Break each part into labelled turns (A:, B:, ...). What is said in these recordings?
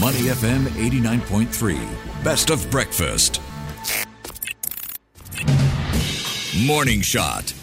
A: Money FM 89.3. Best of breakfast. Morning Shot.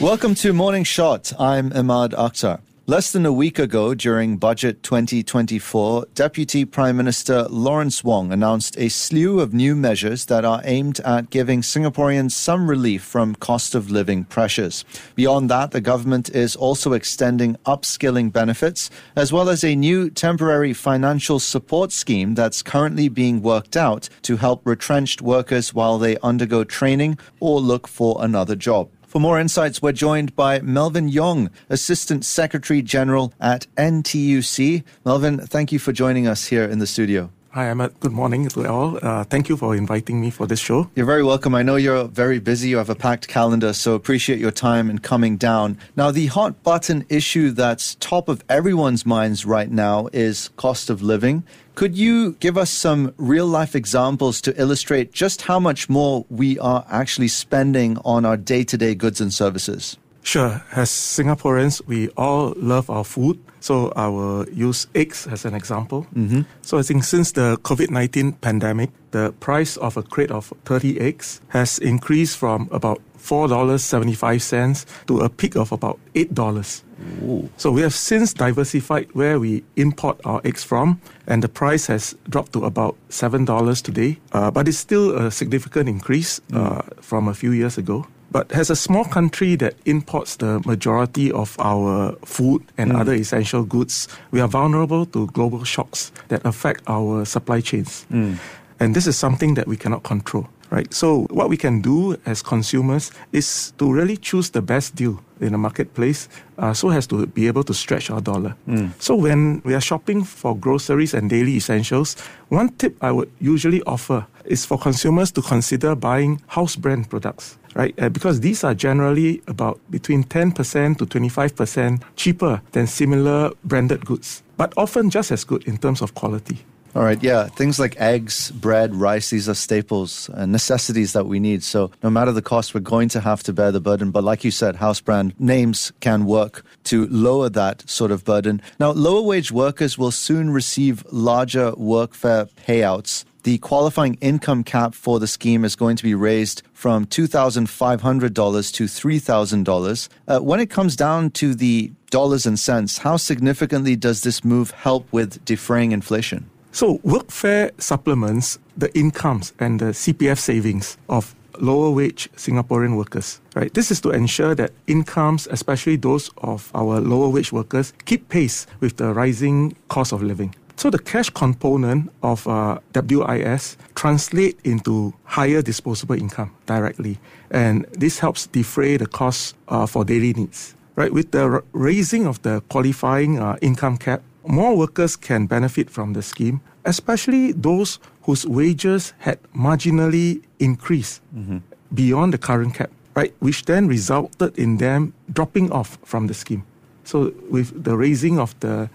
B: Welcome to Morning Shot. I'm Emaad Akhtar. Less than a week ago, during Budget 2024, Deputy Prime Minister Lawrence Wong announced a slew of new measures that are aimed at giving Singaporeans some relief from cost of living pressures. Beyond that, the government is also extending upskilling benefits, as well as a new temporary financial support scheme that's currently being worked out to help retrenched workers while they undergo training or look for another job. For more insights, we're joined by Melvin Yong, Assistant Secretary General at NTUC. Melvin, thank you for joining us here in the studio.
C: Hi, Emma. Good morning to all. Uh, thank you for inviting me for this show.
B: You're very welcome. I know you're very busy. You have a packed calendar, so appreciate your time and coming down. Now, the hot button issue that's top of everyone's minds right now is cost of living. Could you give us some real life examples to illustrate just how much more we are actually spending on our day to day goods and services?
C: Sure. As Singaporeans, we all love our food. So I will use eggs as an example. Mm-hmm. So I think since the COVID 19 pandemic, the price of a crate of 30 eggs has increased from about $4.75 to a peak of about $8. Ooh. So we have since diversified where we import our eggs from, and the price has dropped to about $7 today. Uh, but it's still a significant increase mm. uh, from a few years ago. But as a small country that imports the majority of our food and mm. other essential goods, we are vulnerable to global shocks that affect our supply chains. Mm. And this is something that we cannot control right? So what we can do as consumers is to really choose the best deal in the marketplace uh, so as to be able to stretch our dollar. Mm. So when we are shopping for groceries and daily essentials, one tip I would usually offer is for consumers to consider buying house brand products. Right, uh, because these are generally about between 10% to 25% cheaper than similar branded goods, but often just as good in terms of quality.
B: All right, yeah. Things like eggs, bread, rice, these are staples and necessities that we need. So no matter the cost, we're going to have to bear the burden. But like you said, house brand names can work to lower that sort of burden. Now, lower wage workers will soon receive larger workfare payouts. The qualifying income cap for the scheme is going to be raised from $2,500 to $3,000. Uh, when it comes down to the dollars and cents, how significantly does this move help with defraying inflation?
C: So, workfare supplements the incomes and the CPF savings of lower wage Singaporean workers. Right? This is to ensure that incomes, especially those of our lower wage workers, keep pace with the rising cost of living. So the cash component of uh, WIS translate into higher disposable income directly, and this helps defray the costs uh, for daily needs. Right, with the raising of the qualifying uh, income cap, more workers can benefit from the scheme, especially those whose wages had marginally increased mm-hmm. beyond the current cap, right? Which then resulted in them dropping off from the scheme. So, with the raising of the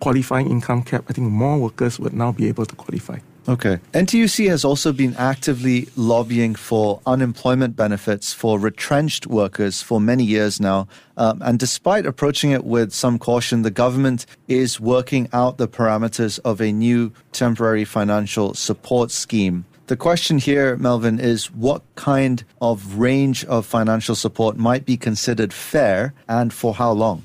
C: qualifying income cap, I think more workers would now be able to qualify.
B: Okay. NTUC has also been actively lobbying for unemployment benefits for retrenched workers for many years now. Um, and despite approaching it with some caution, the government is working out the parameters of a new temporary financial support scheme. The question here, Melvin, is what kind of range of financial support might be considered fair and for how long?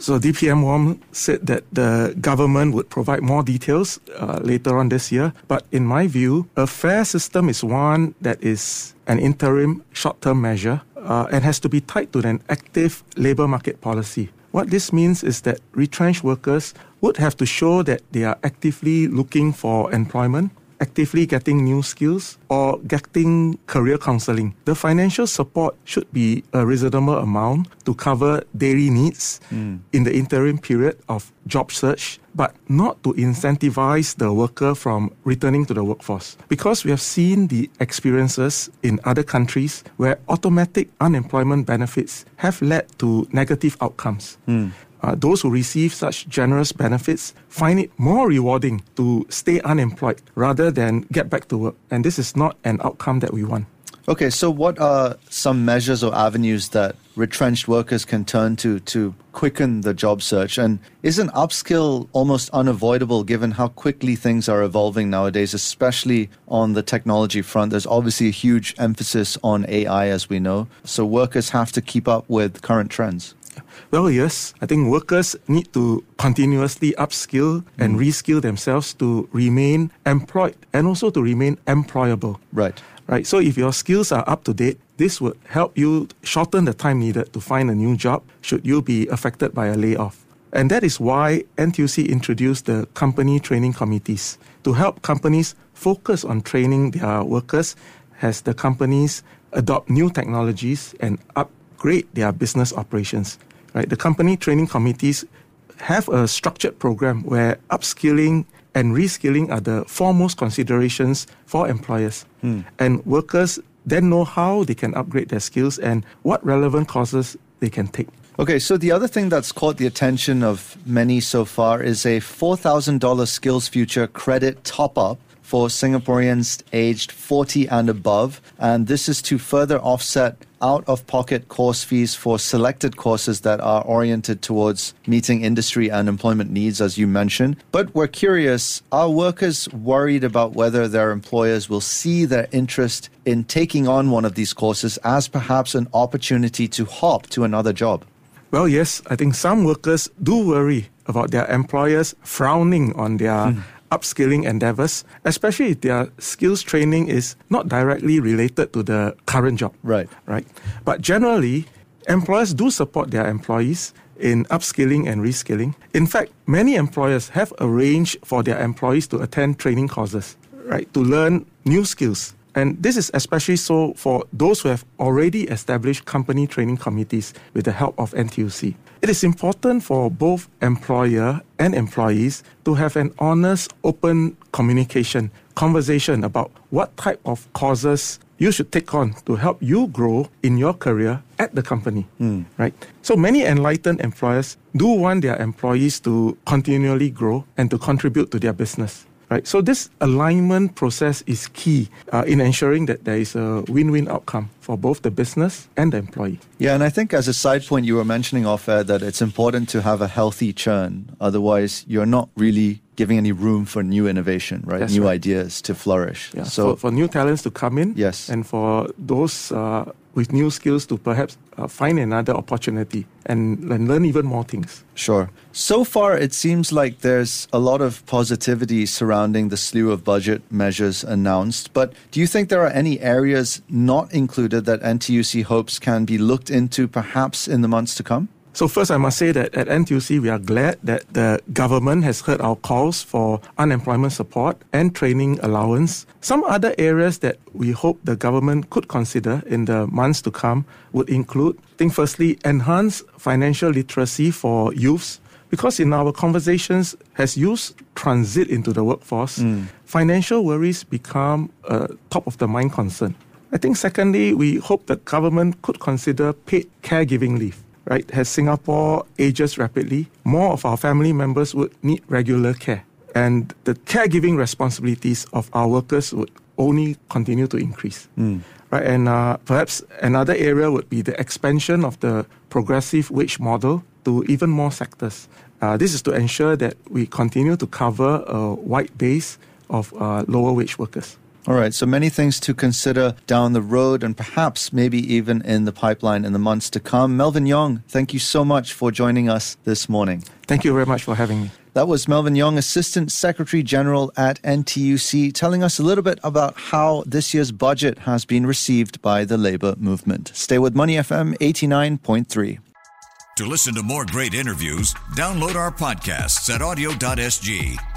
C: So DPM Wong said that the government would provide more details uh, later on this year. But in my view, a fair system is one that is an interim short-term measure uh, and has to be tied to an active labor market policy. What this means is that retrenched workers would have to show that they are actively looking for employment actively getting new skills or getting career counseling. The financial support should be a reasonable amount to cover daily needs mm. in the interim period of job search, but not to incentivize the worker from returning to the workforce. Because we have seen the experiences in other countries where automatic unemployment benefits have led to negative outcomes. Mm uh, those who receive such generous benefits find it more rewarding to stay unemployed rather than get back to work. And this is not an outcome that we want.
B: Okay, so what are some measures or avenues that retrenched workers can turn to to quicken the job search? And isn't upskill almost unavoidable given how quickly things are evolving nowadays, especially on the technology front? There's obviously a huge emphasis on AI, as we know. So workers have to keep up with current trends.
C: Well, yes, I think workers need to continuously upskill and mm. reskill themselves to remain employed and also to remain employable.
B: Right.
C: Right. So if your skills are up to date, this would help you shorten the time needed to find a new job should you be affected by a layoff. And that is why NTUC introduced the company training committees to help companies focus on training their workers as the companies adopt new technologies and upgrade their business operations right? The company training committees have a structured program where upskilling and reskilling are the foremost considerations for employers. Hmm. And workers then know how they can upgrade their skills and what relevant courses they can take.
B: Okay, so the other thing that's caught the attention of many so far is a $4,000 Skills Future credit top up for Singaporeans aged 40 and above. And this is to further offset out of pocket course fees for selected courses that are oriented towards meeting industry and employment needs, as you mentioned. But we're curious are workers worried about whether their employers will see their interest in taking on one of these courses as perhaps an opportunity to hop to another job?
C: Well, yes, I think some workers do worry about their employers frowning on their. Hmm upskilling endeavors, especially if their skills training is not directly related to the current job.
B: Right.
C: Right. But generally, employers do support their employees in upskilling and reskilling. In fact, many employers have arranged for their employees to attend training courses, right, to learn new skills. And this is especially so for those who have already established company training committees with the help of NTUC. It is important for both employer and employees to have an honest, open communication, conversation about what type of courses you should take on to help you grow in your career at the company. Mm. Right? So many enlightened employers do want their employees to continually grow and to contribute to their business right? So this alignment process is key uh, in ensuring that there is a win-win outcome for both the business and the employee.
B: Yeah, and I think as a side point, you were mentioning off air that it's important to have a healthy churn. Otherwise, you're not really giving any room for new innovation, right?
C: That's
B: new
C: right.
B: ideas to flourish.
C: Yeah, so for, for, new talents to come in,
B: yes,
C: and for those uh, with new skills to perhaps uh, find another opportunity and, and learn even more things.
B: Sure. So far, it seems like there's a lot of positivity surrounding the slew of budget measures announced. But do you think there are any areas not included that NTUC hopes can be looked into perhaps in the months to come?
C: So first, I must say that at NTUC, we are glad that the government has heard our calls for unemployment support and training allowance. Some other areas that we hope the government could consider in the months to come would include, I think firstly, enhance financial literacy for youths. Because in our conversations, as youths transit into the workforce, mm. financial worries become a top of the mind concern. I think secondly, we hope the government could consider paid caregiving leave right, as Singapore ages rapidly, more of our family members would need regular care. And the caregiving responsibilities of our workers would only continue to increase. Mm. Right, and uh, perhaps another area would be the expansion of the progressive wage model to even more sectors. Uh, this is to ensure that we continue to cover a wide base of uh, lower wage workers.
B: All right, so many things to consider down the road and perhaps maybe even in the pipeline in the months to come. Melvin Yong, thank you so much for joining us this morning.
C: Thank you very much for having me.
B: That was Melvin Yong, Assistant Secretary General at NTUC, telling us a little bit about how this year's budget has been received by the labor movement. Stay with Money FM 89.3.
A: To listen to more great interviews, download our podcasts at awedio.sg